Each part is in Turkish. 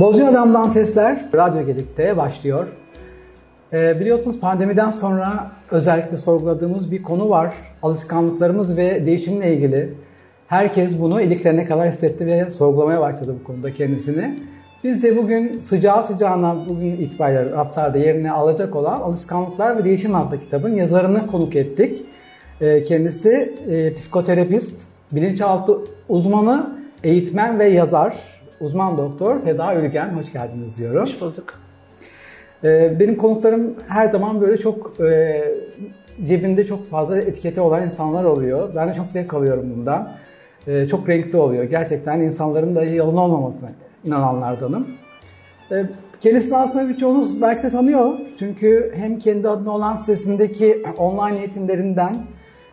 Bolcu Adam'dan Sesler Radyo Gedik'te başlıyor. Ee, biliyorsunuz pandemiden sonra özellikle sorguladığımız bir konu var. Alışkanlıklarımız ve değişimle ilgili. Herkes bunu iliklerine kadar hissetti ve sorgulamaya başladı bu konuda kendisini. Biz de bugün sıcağı sıcağına bugün itibariyle raflarda yerine alacak olan Alışkanlıklar ve Değişim adlı kitabın yazarını konuk ettik. Ee, kendisi e, psikoterapist, bilinçaltı uzmanı, eğitmen ve yazar uzman doktor Seda Ülgen. Hoş geldiniz diyorum. Hoş bulduk. Ee, benim konuklarım her zaman böyle çok e, cebinde çok fazla etiketi olan insanlar oluyor. Ben de çok zevk alıyorum bundan. E, çok renkli oluyor. Gerçekten insanların da yalın olmamasına inananlardanım. E, kendisini aslında birçoğunuz belki de tanıyor. Çünkü hem kendi adına olan sitesindeki online eğitimlerinden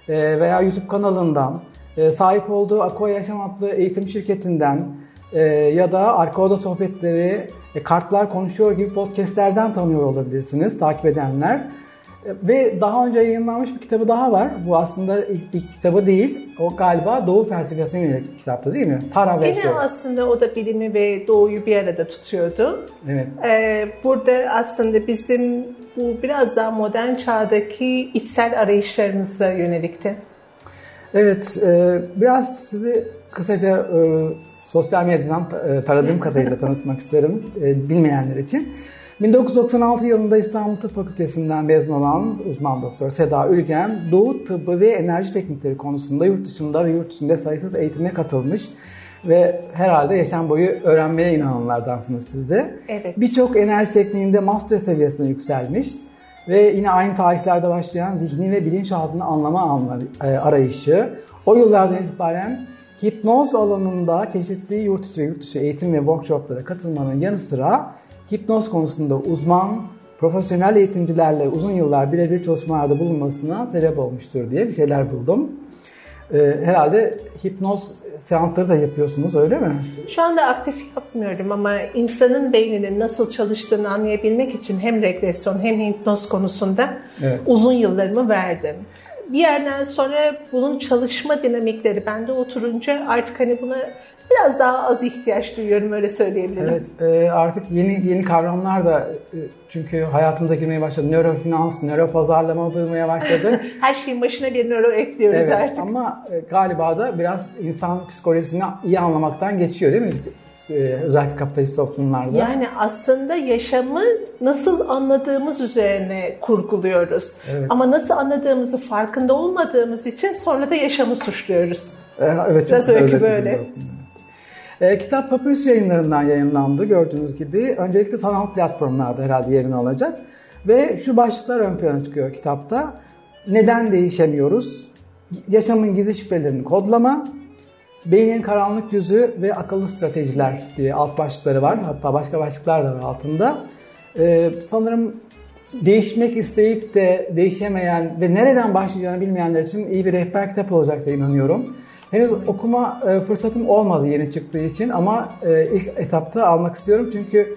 e, veya YouTube kanalından, e, sahip olduğu Aqua Yaşam adlı eğitim şirketinden, e, ya da Arka Oda Sohbetleri, e, Kartlar Konuşuyor gibi podcastlerden tanıyor olabilirsiniz takip edenler. E, ve daha önce yayınlanmış bir kitabı daha var. Bu aslında ilk, ilk kitabı değil. O galiba Doğu felsefesine yönelik bir kitaptı değil mi? Tara ve Yine aslında o da bilimi ve doğuyu bir arada tutuyordu. Evet. Ee, burada aslında bizim bu biraz daha modern çağdaki içsel arayışlarımıza yönelikti. Evet, e, biraz sizi kısaca e, sosyal medyadan e, taradığım kadarıyla tanıtmak isterim e, bilmeyenler için. 1996 yılında İstanbul Tıp Fakültesinden mezun olan uzman doktor Seda Ülgen, Doğu tıbbı ve enerji teknikleri konusunda yurt dışında ve yurt içinde sayısız eğitime katılmış ve herhalde yaşam boyu öğrenmeye inananlardansınız siz de. Evet. Birçok enerji tekniğinde master seviyesine yükselmiş ve yine aynı tarihlerde başlayan zihni ve bilinçaltını anlama e, arayışı o yıllardan itibaren hipnoz alanında çeşitli yurt içi ve yurt dışı eğitim ve workshoplara katılmanın yanı sıra hipnoz konusunda uzman, profesyonel eğitimcilerle uzun yıllar birebir çalışmalarda bulunmasına sebep olmuştur diye bir şeyler buldum. Ee, herhalde hipnoz seansları da yapıyorsunuz öyle mi? Şu anda aktif yapmıyorum ama insanın beyninin nasıl çalıştığını anlayabilmek için hem regresyon hem hipnoz konusunda evet. uzun yıllarımı verdim bir yerden sonra bunun çalışma dinamikleri bende oturunca artık hani buna biraz daha az ihtiyaç duyuyorum öyle söyleyebilirim. Evet e, artık yeni yeni kavramlar da e, çünkü hayatımıza girmeye başladı. Nörofinans, nöropazarlama duymaya başladı. Her şeyin başına bir nöro ekliyoruz evet, artık. Ama e, galiba da biraz insan psikolojisini iyi anlamaktan geçiyor değil mi? E, özellikle kapitalist toplumlarda. Yani aslında yaşamı nasıl anladığımız üzerine kurguluyoruz. Evet. Ama nasıl anladığımızı farkında olmadığımız için sonra da yaşamı suçluyoruz. E, evet, Biraz öykü böyle. E, kitap Papyrus yayınlarından yayınlandı gördüğünüz gibi. Öncelikle sanal platformlarda herhalde yerini alacak. Ve şu başlıklar ön plana çıkıyor kitapta. Neden değişemiyoruz? Yaşamın gizli şifrelerini kodlama, Beynin karanlık yüzü ve akıllı stratejiler diye alt başlıkları var. Hatta başka başlıklar da var altında. Ee, sanırım değişmek isteyip de değişemeyen ve nereden başlayacağını bilmeyenler için iyi bir rehber kitap olacak diye inanıyorum. Henüz okuma e, fırsatım olmadı yeni çıktığı için ama e, ilk etapta almak istiyorum. Çünkü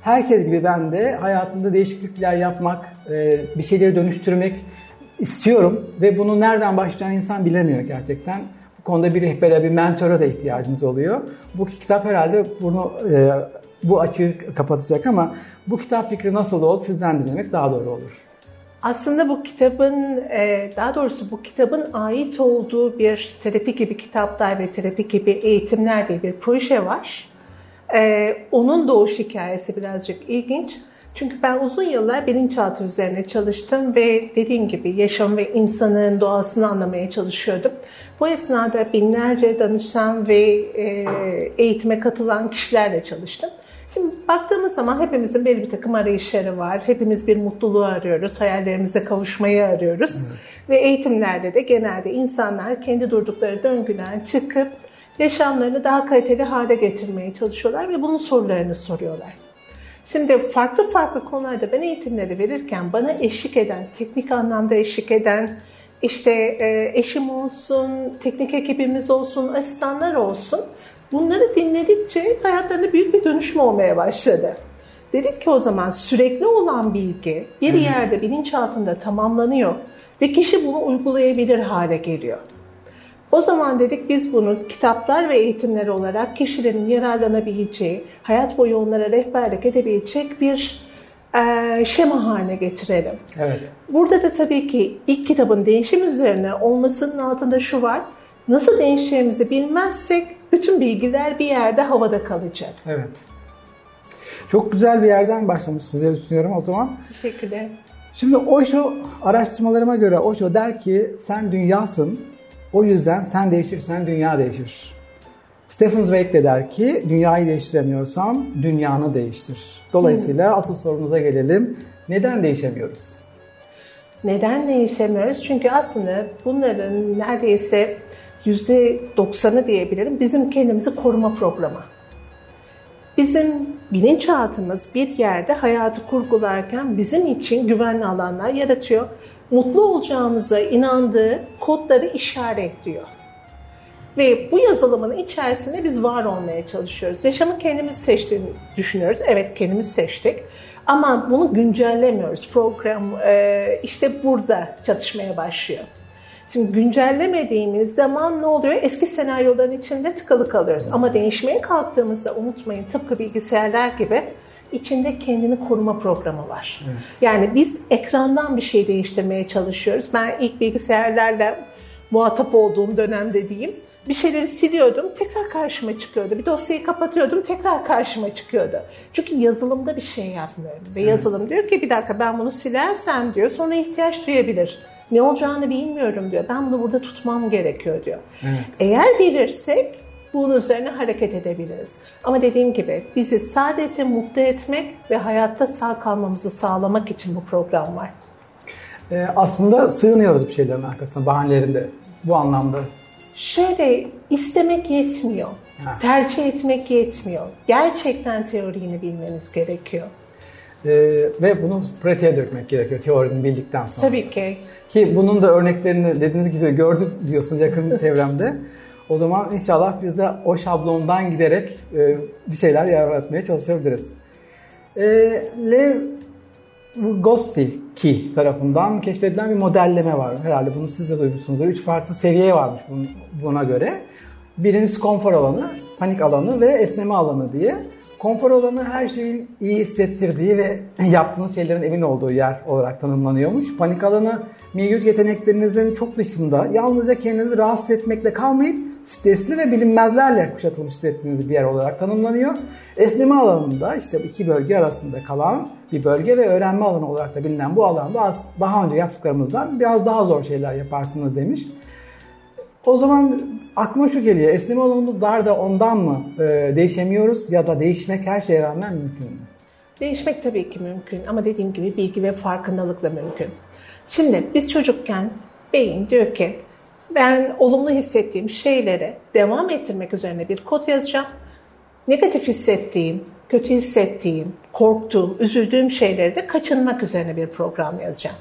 herkes gibi ben de hayatında değişiklikler yapmak, e, bir şeyleri dönüştürmek istiyorum. Ve bunu nereden başlayacağını insan bilemiyor gerçekten konuda bir rehbere, bir mentora da ihtiyacımız oluyor. Bu kitap herhalde bunu e, bu açığı kapatacak ama bu kitap fikri nasıl oldu sizden dinlemek daha doğru olur. Aslında bu kitabın, e, daha doğrusu bu kitabın ait olduğu bir terapi gibi kitaplar ve terapi gibi eğitimler diye bir proje var. E, onun doğuş hikayesi birazcık ilginç. Çünkü ben uzun yıllar bilinçaltı üzerine çalıştım ve dediğim gibi yaşam ve insanın doğasını anlamaya çalışıyordum. Bu esnada binlerce danışan ve e, eğitime katılan kişilerle çalıştım. Şimdi baktığımız zaman hepimizin belli bir takım arayışları var. Hepimiz bir mutluluğu arıyoruz, hayallerimize kavuşmayı arıyoruz. Evet. Ve eğitimlerde de genelde insanlar kendi durdukları döngüden çıkıp yaşamlarını daha kaliteli hale getirmeye çalışıyorlar ve bunun sorularını soruyorlar. Şimdi farklı farklı konularda ben eğitimleri verirken bana eşlik eden, teknik anlamda eşlik eden, işte e, eşim olsun, teknik ekibimiz olsun, asistanlar olsun. Bunları dinledikçe hayatlarında büyük bir dönüşüm olmaya başladı. Dedik ki o zaman sürekli olan bilgi bir yerde bilinçaltında tamamlanıyor ve kişi bunu uygulayabilir hale geliyor. O zaman dedik biz bunu kitaplar ve eğitimler olarak kişilerin yararlanabileceği, hayat boyu onlara rehberlik edebilecek bir e, şema haline getirelim. Evet. Burada da tabii ki ilk kitabın değişim üzerine olmasının altında şu var. Nasıl değişeceğimizi bilmezsek bütün bilgiler bir yerde havada kalacak. Evet. Çok güzel bir yerden başlamışsınız diye düşünüyorum o zaman. Teşekkürler. Şimdi Osho araştırmalarıma göre Osho der ki sen dünyasın. O yüzden sen değişirsen dünya değişir. Stephen Zweig de der ki dünyayı değiştiremiyorsan dünyanı değiştir. Dolayısıyla asıl sorumuza gelelim. Neden değişemiyoruz? Neden değişemiyoruz? Çünkü aslında bunların neredeyse %90'ı diyebilirim bizim kendimizi koruma programı. Bizim bilinçaltımız bir yerde hayatı kurgularken bizim için güvenli alanlar yaratıyor. Mutlu olacağımıza inandığı kodları işaretliyor. Ve bu yazılımın içerisinde biz var olmaya çalışıyoruz. Yaşamı kendimiz seçtiğini düşünüyoruz. Evet kendimiz seçtik. Ama bunu güncellemiyoruz. Program e, işte burada çatışmaya başlıyor. Şimdi güncellemediğimiz zaman ne oluyor? Eski senaryoların içinde tıkalı kalıyoruz. Ama değişmeye kalktığımızda unutmayın tıpkı bilgisayarlar gibi içinde kendini koruma programı var. Evet. Yani biz ekrandan bir şey değiştirmeye çalışıyoruz. Ben ilk bilgisayarlarla muhatap olduğum dönemde diyeyim bir şeyleri siliyordum, tekrar karşıma çıkıyordu. Bir dosyayı kapatıyordum, tekrar karşıma çıkıyordu. Çünkü yazılımda bir şey yapmıyorum. Ve evet. yazılım diyor ki bir dakika ben bunu silersem diyor sonra ihtiyaç duyabilir. Ne olacağını bilmiyorum diyor. Ben bunu burada tutmam gerekiyor diyor. Evet. Eğer bilirsek bunun üzerine hareket edebiliriz. Ama dediğim gibi bizi sadece mutlu etmek ve hayatta sağ kalmamızı sağlamak için bu program var. Ee, aslında sığınıyoruz bir şeylerin arkasına, bahanelerinde bu anlamda. Şöyle istemek yetmiyor. Ha. Tercih etmek yetmiyor. Gerçekten teorini bilmeniz gerekiyor. Ee, ve bunu pratiğe dökmek gerekiyor teorini bildikten sonra. Tabii ki. Ki bunun da örneklerini dediğiniz gibi gördük diyorsunuz yakın çevremde. O zaman inşallah biz de o şablondan giderek e, bir şeyler yaratmaya çalışabiliriz. E, Lev Vygotsky tarafından keşfedilen bir modelleme var. Herhalde bunu siz de duymuşsunuzdur. Üç farklı seviye varmış buna göre. Birincisi konfor alanı, panik alanı ve esneme alanı diye. Konfor alanı her şeyin iyi hissettirdiği ve yaptığınız şeylerin emin olduğu yer olarak tanımlanıyormuş. Panik alanı mevcut yeteneklerinizin çok dışında yalnızca kendinizi rahatsız etmekle kalmayıp stresli ve bilinmezlerle kuşatılmış hissettiğiniz bir yer olarak tanımlanıyor. Esneme alanında işte iki bölge arasında kalan bir bölge ve öğrenme alanı olarak da bilinen bu alanda daha önce yaptıklarımızdan biraz daha zor şeyler yaparsınız demiş. O zaman aklıma şu geliyor. Esneme alanımız dar da ondan mı e, değişemiyoruz ya da değişmek her şeye rağmen mümkün mü? Değişmek tabii ki mümkün ama dediğim gibi bilgi ve farkındalıkla mümkün. Şimdi biz çocukken beyin diyor ki ben olumlu hissettiğim şeylere devam ettirmek üzerine bir kod yazacağım. Negatif hissettiğim, kötü hissettiğim, korktuğum, üzüldüğüm şeyleri de kaçınmak üzerine bir program yazacağım.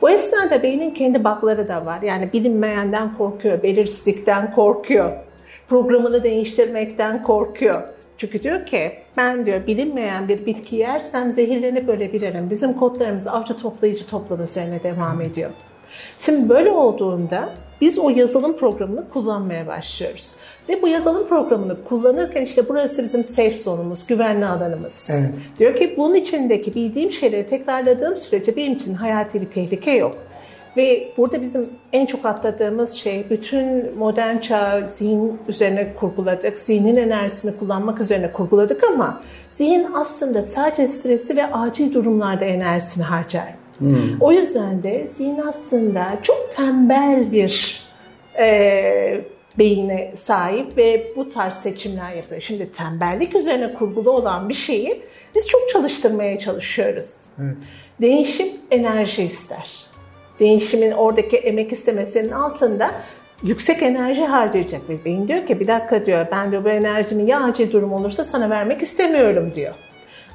Bu esnada beynin kendi bakları da var. Yani bilinmeyenden korkuyor, belirsizlikten korkuyor, programını değiştirmekten korkuyor. Çünkü diyor ki ben diyor bilinmeyen bir bitki yersem zehirlenip ölebilirim. Bizim kodlarımız avcı toplayıcı toplum üzerine devam ediyor. Şimdi böyle olduğunda biz o yazılım programını kullanmaya başlıyoruz. Ve bu yazılım programını kullanırken işte burası bizim safe zone'umuz, güvenli alanımız. Evet. Diyor ki bunun içindeki bildiğim şeyleri tekrarladığım sürece benim için hayati bir tehlike yok. Ve burada bizim en çok atladığımız şey bütün modern çağ zihin üzerine kurguladık. Zihnin enerjisini kullanmak üzerine kurguladık ama zihin aslında sadece stresi ve acil durumlarda enerjisini harcar. Hmm. O yüzden de zihin aslında çok tembel bir e, beyine sahip ve bu tarz seçimler yapıyor. Şimdi tembellik üzerine kurgulu olan bir şeyi biz çok çalıştırmaya çalışıyoruz. Evet. Değişim enerji ister. Değişimin oradaki emek istemesinin altında yüksek enerji harcayacak ve beyin diyor ki bir dakika diyor ben de bu enerjimi ya acil durum olursa sana vermek istemiyorum diyor.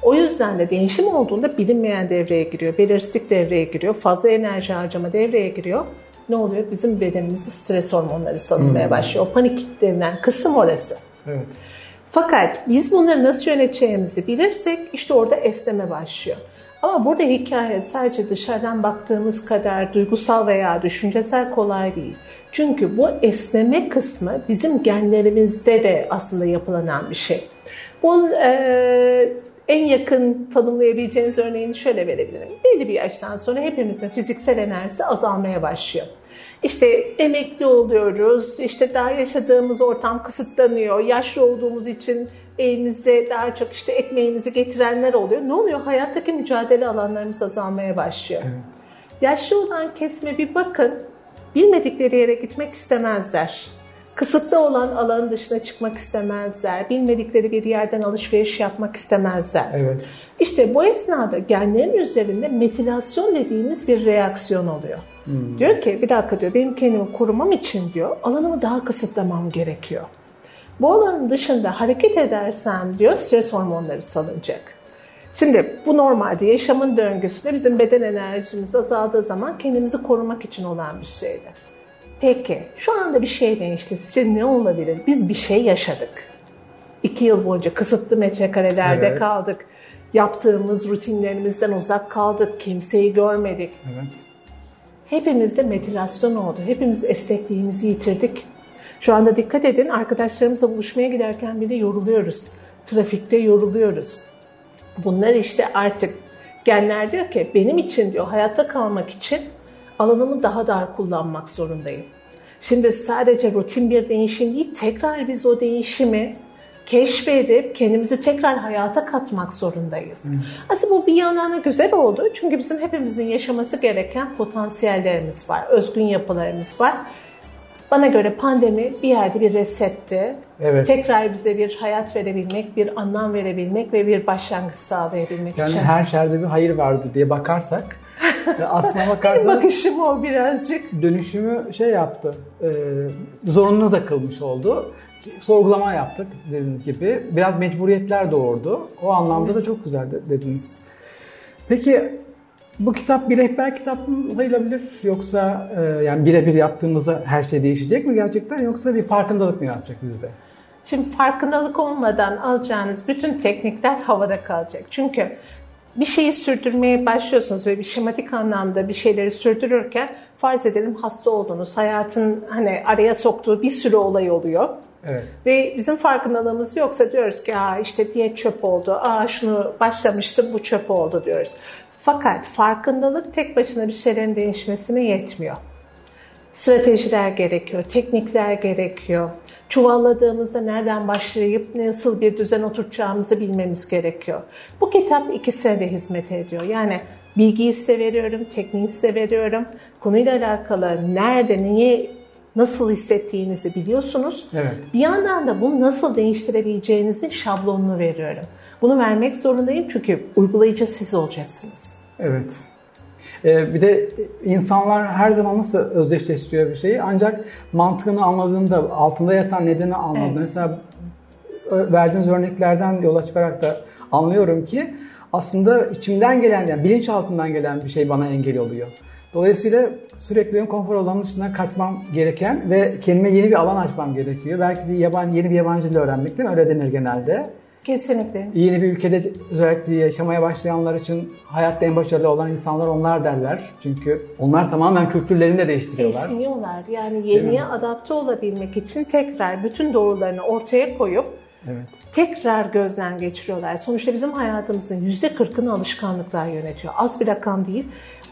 O yüzden de değişim olduğunda bilinmeyen devreye giriyor, belirsizlik devreye giriyor, fazla enerji harcama devreye giriyor. Ne oluyor? Bizim bedenimizde stres hormonları salınmaya hmm. başlıyor. O panik denilen kısım orası. Evet. Fakat biz bunları nasıl yöneteceğimizi bilirsek işte orada esneme başlıyor. Ama burada hikaye sadece dışarıdan baktığımız kadar duygusal veya düşüncesel kolay değil. Çünkü bu esneme kısmı bizim genlerimizde de aslında yapılanan bir şey. Bunun e, en yakın tanımlayabileceğiniz örneğini şöyle verebilirim. Belli bir yaştan sonra hepimizin fiziksel enerjisi azalmaya başlıyor. İşte emekli oluyoruz, işte daha yaşadığımız ortam kısıtlanıyor, yaşlı olduğumuz için evimize daha çok işte ekmeğimizi getirenler oluyor. Ne oluyor? Hayattaki mücadele alanlarımız azalmaya başlıyor. Evet. Yaşlı olan kesme bir bakın, bilmedikleri yere gitmek istemezler. Kısıtlı olan alanın dışına çıkmak istemezler. Bilmedikleri bir yerden alışveriş yapmak istemezler. Evet. İşte bu esnada genlerin üzerinde metilasyon dediğimiz bir reaksiyon oluyor. Hmm. Diyor ki bir dakika diyor benim kendimi korumam için diyor alanımı daha kısıtlamam gerekiyor. Bu alanın dışında hareket edersem diyor stres hormonları salınacak. Şimdi bu normalde yaşamın döngüsünde bizim beden enerjimiz azaldığı zaman kendimizi korumak için olan bir şeydi. Peki şu anda bir şey değişti. Sizce ne olabilir? Biz bir şey yaşadık. İki yıl boyunca kısıtlı metrekarelerde evet. kaldık. Yaptığımız rutinlerimizden uzak kaldık. Kimseyi görmedik. Evet. Hepimizde metilasyon oldu. Hepimiz esnekliğimizi yitirdik. Şu anda dikkat edin arkadaşlarımızla buluşmaya giderken bile yoruluyoruz. Trafikte yoruluyoruz. Bunlar işte artık genler diyor ki benim için diyor hayatta kalmak için alanımı daha dar kullanmak zorundayım. Şimdi sadece rutin bir değişim değil, tekrar biz o değişimi keşfedip kendimizi tekrar hayata katmak zorundayız. Hı. Aslında bu bir yandan da güzel oldu. Çünkü bizim hepimizin yaşaması gereken potansiyellerimiz var, özgün yapılarımız var. Bana göre pandemi bir yerde bir resetti. Evet. Tekrar bize bir hayat verebilmek, bir anlam verebilmek ve bir başlangıç sağlayabilmek yani için. Yani her şerde bir hayır vardı diye bakarsak aslına bakarsanız bakışım o birazcık. Dönüşümü şey yaptı. E, zorunlu da kılmış oldu. Sorgulama yaptık dediğiniz gibi. Biraz mecburiyetler doğurdu. O anlamda da çok güzel dediniz. Peki bu kitap bir rehber kitap mı sayılabilir? Yoksa e, yani birebir yaptığımızda her şey değişecek mi gerçekten? Yoksa bir farkındalık mı yapacak bizde? Şimdi farkındalık olmadan alacağınız bütün teknikler havada kalacak. Çünkü bir şeyi sürdürmeye başlıyorsunuz ve bir şematik anlamda bir şeyleri sürdürürken farz edelim hasta oldunuz. Hayatın hani araya soktuğu bir sürü olay oluyor. Evet. Ve bizim farkındalığımız yoksa diyoruz ki Aa, işte diyet çöp oldu, Aa, şunu başlamıştım bu çöp oldu diyoruz. Fakat farkındalık tek başına bir şeylerin değişmesine yetmiyor. Stratejiler gerekiyor, teknikler gerekiyor. Çuvalladığımızda nereden başlayıp nasıl bir düzen oturtacağımızı bilmemiz gerekiyor. Bu kitap ikisine de hizmet ediyor. Yani bilgiyi size veriyorum, tekniği size veriyorum. Konuyla alakalı nerede, neyi nasıl hissettiğinizi biliyorsunuz. Evet. Bir yandan da bunu nasıl değiştirebileceğinizin şablonunu veriyorum. Bunu vermek zorundayım çünkü uygulayıcı siz olacaksınız. Evet. Ee, bir de insanlar her zaman nasıl özdeşleştiriyor bir şeyi ancak mantığını anladığında, altında yatan nedeni anladığında. Evet. Mesela verdiğiniz örneklerden yola çıkarak da anlıyorum ki aslında içimden gelen, yani bilinçaltından gelen bir şey bana engel oluyor. Dolayısıyla sürekli benim konfor alanının dışına kaçmam gereken ve kendime yeni bir alan açmam gerekiyor. Belki de yabancı, yeni bir yabancı dil öğrenmek değil mi? Öyle denir genelde. Kesinlikle. Yeni bir ülkede özellikle yaşamaya başlayanlar için hayatta en başarılı olan insanlar onlar derler. Çünkü onlar tamamen kültürlerini de değiştiriyorlar. Esniyorlar. Yani yeniye adapte olabilmek için tekrar bütün doğrularını ortaya koyup Evet. Tekrar gözden geçiriyorlar. Sonuçta bizim hayatımızın %40'ını alışkanlıklar yönetiyor. Az bir rakam değil.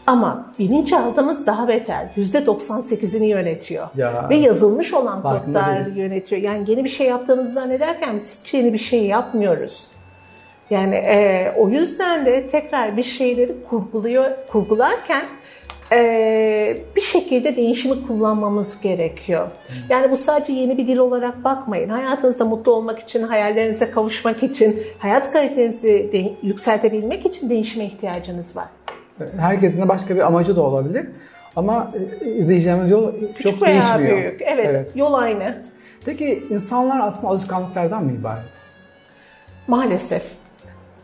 Ama bilinçaltımız daha beter. %98'ini yönetiyor. Ya, Ve yazılmış olan kodlar yönetiyor. Yani yeni bir şey yaptığımızı zannederken biz hiç yeni bir şey yapmıyoruz. Yani e, o yüzden de tekrar bir şeyleri kurguluyor, kurgularken e, bir şekilde değişimi kullanmamız gerekiyor. Yani bu sadece yeni bir dil olarak bakmayın. Hayatınızda mutlu olmak için, hayallerinize kavuşmak için, hayat kalitenizi de, yükseltebilmek için değişime ihtiyacınız var. Herkesin de başka bir amacı da olabilir. Ama e, izleyeceğimiz yol Küçük çok değişmiyor. büyük. Evet, evet, yol aynı. Peki insanlar aslında alışkanlıklardan mı ibaret? Maalesef.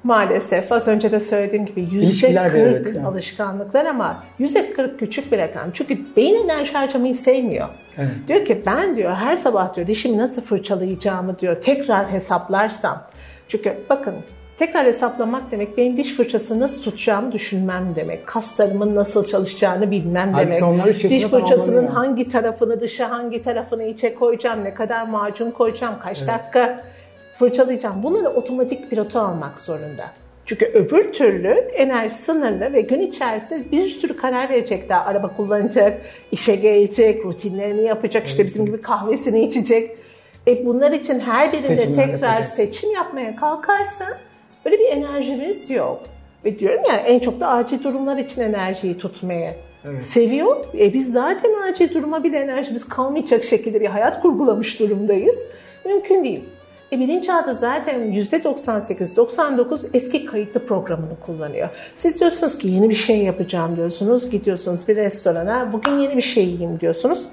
Maalesef az önce de söylediğim gibi yüzde kırk alışkanlıklar ama yüzde kırk küçük bir rakam. Çünkü beyin enerji harcamayı sevmiyor. Evet. Diyor ki ben diyor her sabah diyor dişimi nasıl fırçalayacağımı diyor tekrar hesaplarsam. Çünkü bakın Tekrar hesaplamak demek benim diş fırçasını nasıl tutacağımı düşünmem demek. Kaslarımın nasıl çalışacağını bilmem Halbuki demek. Diş fırçasının hangi tarafını dışa hangi tarafını içe koyacağım, ne kadar macun koyacağım, kaç dakika fırçalayacağım. Bunları otomatik pilota almak zorunda. Çünkü öbür türlü enerji sınırlı ve gün içerisinde bir sürü karar verecek daha. Araba kullanacak, işe gelecek, rutinlerini yapacak, işte bizim gibi kahvesini içecek. E bunlar için her birinde Seçimler tekrar yapacak. seçim yapmaya kalkarsan böyle bir enerjimiz yok. Ve diyorum ya en çok da acil durumlar için enerjiyi tutmaya Evet. seviyor. E biz zaten acil duruma bile enerjimiz kalmayacak şekilde bir hayat kurgulamış durumdayız. Mümkün değil. E bilinçaltı zaten %98-99 eski kayıtlı programını kullanıyor. Siz diyorsunuz ki yeni bir şey yapacağım diyorsunuz. Gidiyorsunuz bir restorana bugün yeni bir şey yiyeyim diyorsunuz.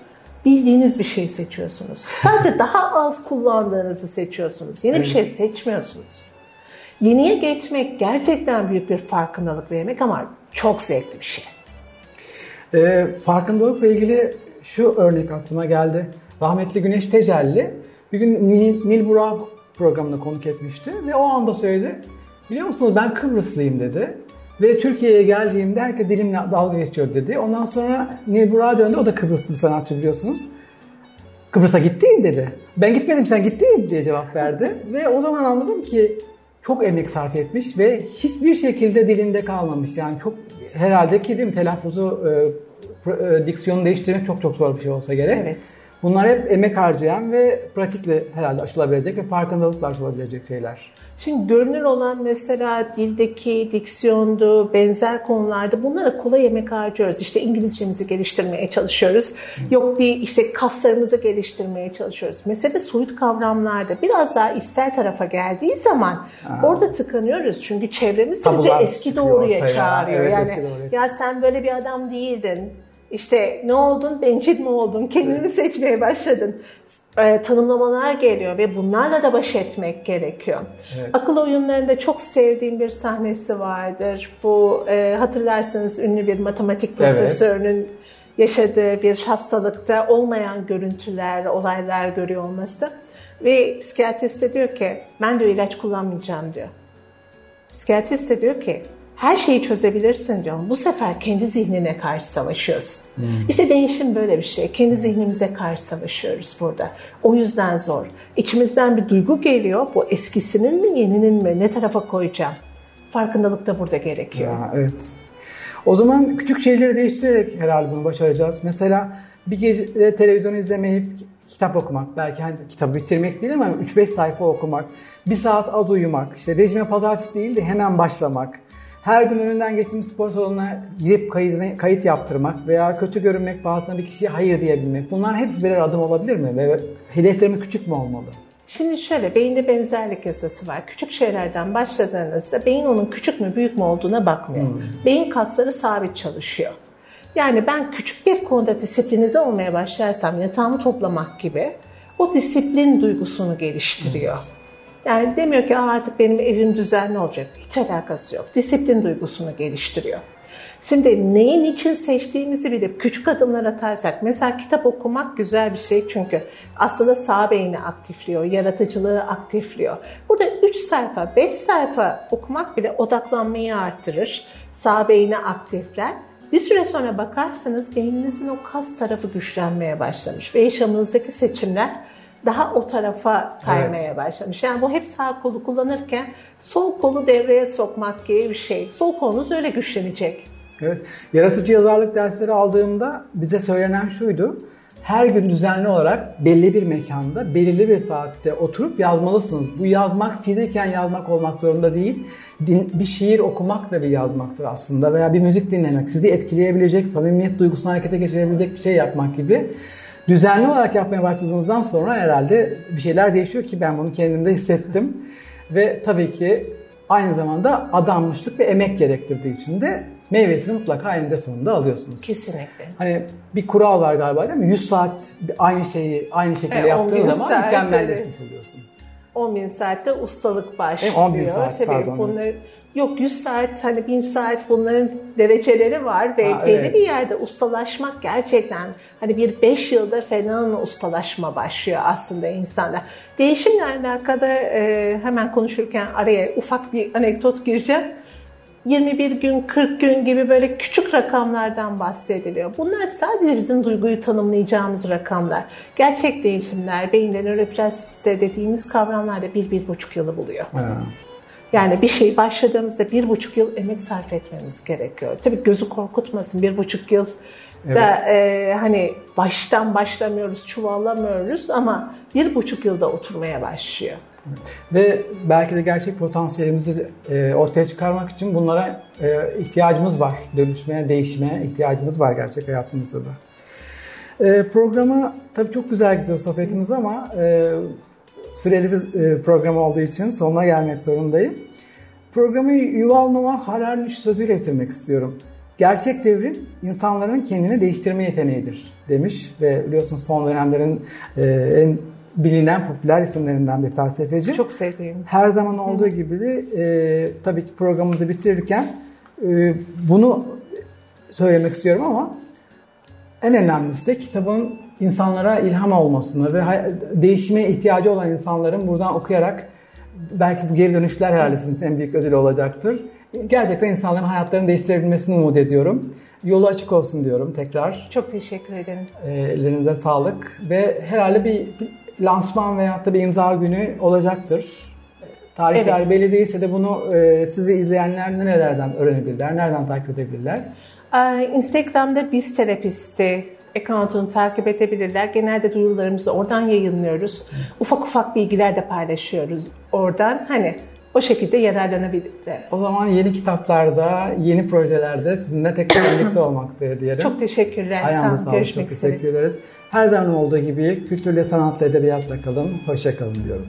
Bildiğiniz bir şey seçiyorsunuz. Sadece daha az kullandığınızı seçiyorsunuz. Yeni bir şey seçmiyorsunuz. Yeniye geçmek gerçekten büyük bir farkındalık vermek ama çok zevkli bir şey. Ee, farkındalıkla ilgili şu örnek aklıma geldi. Rahmetli Güneş Tecelli bir gün Nil, Nil Burak programına konuk etmişti ve o anda söyledi. Biliyor musunuz ben Kıbrıslıyım dedi. Ve Türkiye'ye geldiğimde herkes dilimle dalga geçiyor dedi. Ondan sonra Nil Burak'a döndü. O da Kıbrıslı bir sanatçı biliyorsunuz. Kıbrıs'a gittin dedi. Ben gitmedim sen gittin diye cevap verdi. Ve o zaman anladım ki çok emek sarf etmiş ve hiçbir şekilde dilinde kalmamış. Yani çok herhalde ki değil mi telaffuzu, e, e, diksiyonu değiştirmek çok çok zor bir şey olsa gerek. Evet. Bunlar hep emek harcayan ve pratikle herhalde aşılabilecek ve farkındalıkla aşılabilecek şeyler. Şimdi görünür olan mesela dildeki diksiyondu, benzer konularda bunlara kolay emek harcıyoruz. İşte İngilizcemizi geliştirmeye çalışıyoruz. Yok bir işte kaslarımızı geliştirmeye çalışıyoruz. Mesele soyut kavramlarda biraz daha ister tarafa geldiği zaman orada tıkanıyoruz. Çünkü çevremiz de bizi eski doğruya çağırıyor. Evet, yani doğruya. ya sen böyle bir adam değildin. İşte ne oldun? Bencil mi oldun? Kendini seçmeye başladın. Ee, tanımlamalar geliyor ve bunlarla da baş etmek gerekiyor. Evet. Akıl oyunlarında çok sevdiğim bir sahnesi vardır. Bu e, hatırlarsanız ünlü bir matematik Evet. profesörünün yaşadığı bir hastalıkta olmayan görüntüler, olaylar görüyor olması. Ve psikiyatrist de diyor ki ben diyor ilaç kullanmayacağım diyor. Psikiyatrist de diyor ki her şeyi çözebilirsin diyor. Bu sefer kendi zihnine karşı savaşıyorsun. İşte değişim böyle bir şey. Kendi zihnimize karşı savaşıyoruz burada. O yüzden zor. İçimizden bir duygu geliyor. Bu eskisinin mi yeninin mi ne tarafa koyacağım? Farkındalık da burada gerekiyor. Ya, evet. O zaman küçük şeyleri değiştirerek herhalde bunu başaracağız. Mesela bir gece televizyon izlemeyip kitap okumak, belki hani kitabı bitirmek değil ama 3-5 sayfa okumak, bir saat az uyumak, işte rejime pazartesi değil de hemen başlamak, her gün önünden geçtiğimiz spor salonuna girip kayıt, kayıt yaptırmak veya kötü görünmek bazısına bir kişiye hayır diyebilmek. Bunların hepsi birer adım olabilir mi? Ve hedeflerimiz küçük mü olmalı? Şimdi şöyle beyinde benzerlik yasası var. Küçük şeylerden başladığınızda beyin onun küçük mü büyük mü olduğuna bakmıyor. Beyin kasları sabit çalışıyor. Yani ben küçük bir konuda disiplinize olmaya başlarsam yatağımı toplamak gibi o disiplin duygusunu geliştiriyor. Yani demiyor ki artık benim evim düzenli olacak. Hiç alakası yok. Disiplin duygusunu geliştiriyor. Şimdi neyin için seçtiğimizi bilip küçük adımlar atarsak, mesela kitap okumak güzel bir şey çünkü aslında sağ beyni aktifliyor, yaratıcılığı aktifliyor. Burada 3 sayfa, 5 sayfa okumak bile odaklanmayı arttırır, sağ beyni aktifler. Bir süre sonra bakarsanız beyninizin o kas tarafı güçlenmeye başlamış ve yaşamınızdaki seçimler daha o tarafa kaymaya başlamış. Yani bu hep sağ kolu kullanırken sol kolu devreye sokmak gibi bir şey. Sol kolunuz öyle güçlenecek. Evet. Yaratıcı yazarlık dersleri aldığımda bize söylenen şuydu. Her gün düzenli olarak belli bir mekanda, belirli bir saatte oturup yazmalısınız. Bu yazmak fiziken yazmak olmak zorunda değil. Din- bir şiir okumak da bir yazmaktır aslında veya bir müzik dinlemek, sizi etkileyebilecek, samimiyet duygusunu harekete geçirebilecek bir şey yapmak gibi. Düzenli olarak yapmaya başladığınızdan sonra herhalde bir şeyler değişiyor ki ben bunu kendimde hissettim. Ve tabii ki aynı zamanda adanmışlık ve emek gerektirdiği için de meyvesini mutlaka eninde sonunda alıyorsunuz. Kesinlikle. Hani bir kural var galiba değil mi? 100 saat aynı şeyi aynı şekilde Evet, yaptığın 11 zaman mükemmelleşmiş oluyorsun. 10 bin saatte ustalık başlıyor. 10 bin saat, Tabii pardon. bunlar Yok 100 saat, hani 1000 saat bunların dereceleri var ve Ha, belli evet. bir yerde ustalaşmak gerçekten hani bir 5 yılda falan ustalaşma başlıyor aslında insanda. Değişimle alakalı e, hemen konuşurken araya ufak bir anekdot gireceğim. 21 gün, 40 gün gibi böyle küçük rakamlardan bahsediliyor. Bunlar sadece bizim duyguyu tanımlayacağımız rakamlar. Gerçek değişimler, beyinde nöroplastisite dediğimiz kavramlarda bir, bir buçuk yılı buluyor. Ha. Yani bir şey başladığımızda bir buçuk yıl emek sarf etmemiz gerekiyor. Tabii gözü korkutmasın bir buçuk yıl da e, hani baştan başlamıyoruz, çuvallamıyoruz ama bir buçuk yılda oturmaya başlıyor. Ve belki de gerçek potansiyelimizi e, ortaya çıkarmak için bunlara e, ihtiyacımız var. Dönüşmeye, değişmeye ihtiyacımız var gerçek hayatımızda da. E, programa tabii çok güzel gidiyor sohbetimiz ama süreli bir program olduğu için sonuna gelmek zorundayım. Programı Yuval Noah Harari'nin sözüyle bitirmek istiyorum. Gerçek devrim insanların kendini değiştirme yeteneğidir demiş ve biliyorsun son dönemlerin en bilinen popüler isimlerinden bir felsefeci. Çok sevdiğim. Her zaman olduğu gibi de e, tabii ki programımızı bitirirken e, bunu söylemek istiyorum ama en önemlisi de kitabın insanlara ilham olmasını ve değişime ihtiyacı olan insanların buradan okuyarak belki bu geri dönüşler herhalde sizin için en büyük ödül olacaktır. Gerçekten insanların hayatlarını değiştirebilmesini umut ediyorum. Yolu açık olsun diyorum tekrar. Çok teşekkür ederim. E, Ellerinize sağlık ve herhalde bir lansman veyahut da bir imza günü olacaktır. Tarihler Evet. belli değilse de bunu e, sizi izleyenler nerelerden öğrenebilirler, nereden takip edebilirler? Ee, Instagram'da biz terapisti account'unu takip edebilirler. Genelde duyurularımızı oradan yayınlıyoruz. Ufak ufak bilgiler de paylaşıyoruz oradan. Hani o şekilde yararlanabilirler. O zaman yeni kitaplarda, yeni projelerde sizinle tekrar birlikte olmak dilerim. Çok teşekkürler. Ayağınıza sağlık, Görüşmek çok üzere. teşekkür ederiz. Her zaman olduğu gibi kültürle sanatla edebiyatla kalın, hoşça kalın diyorum.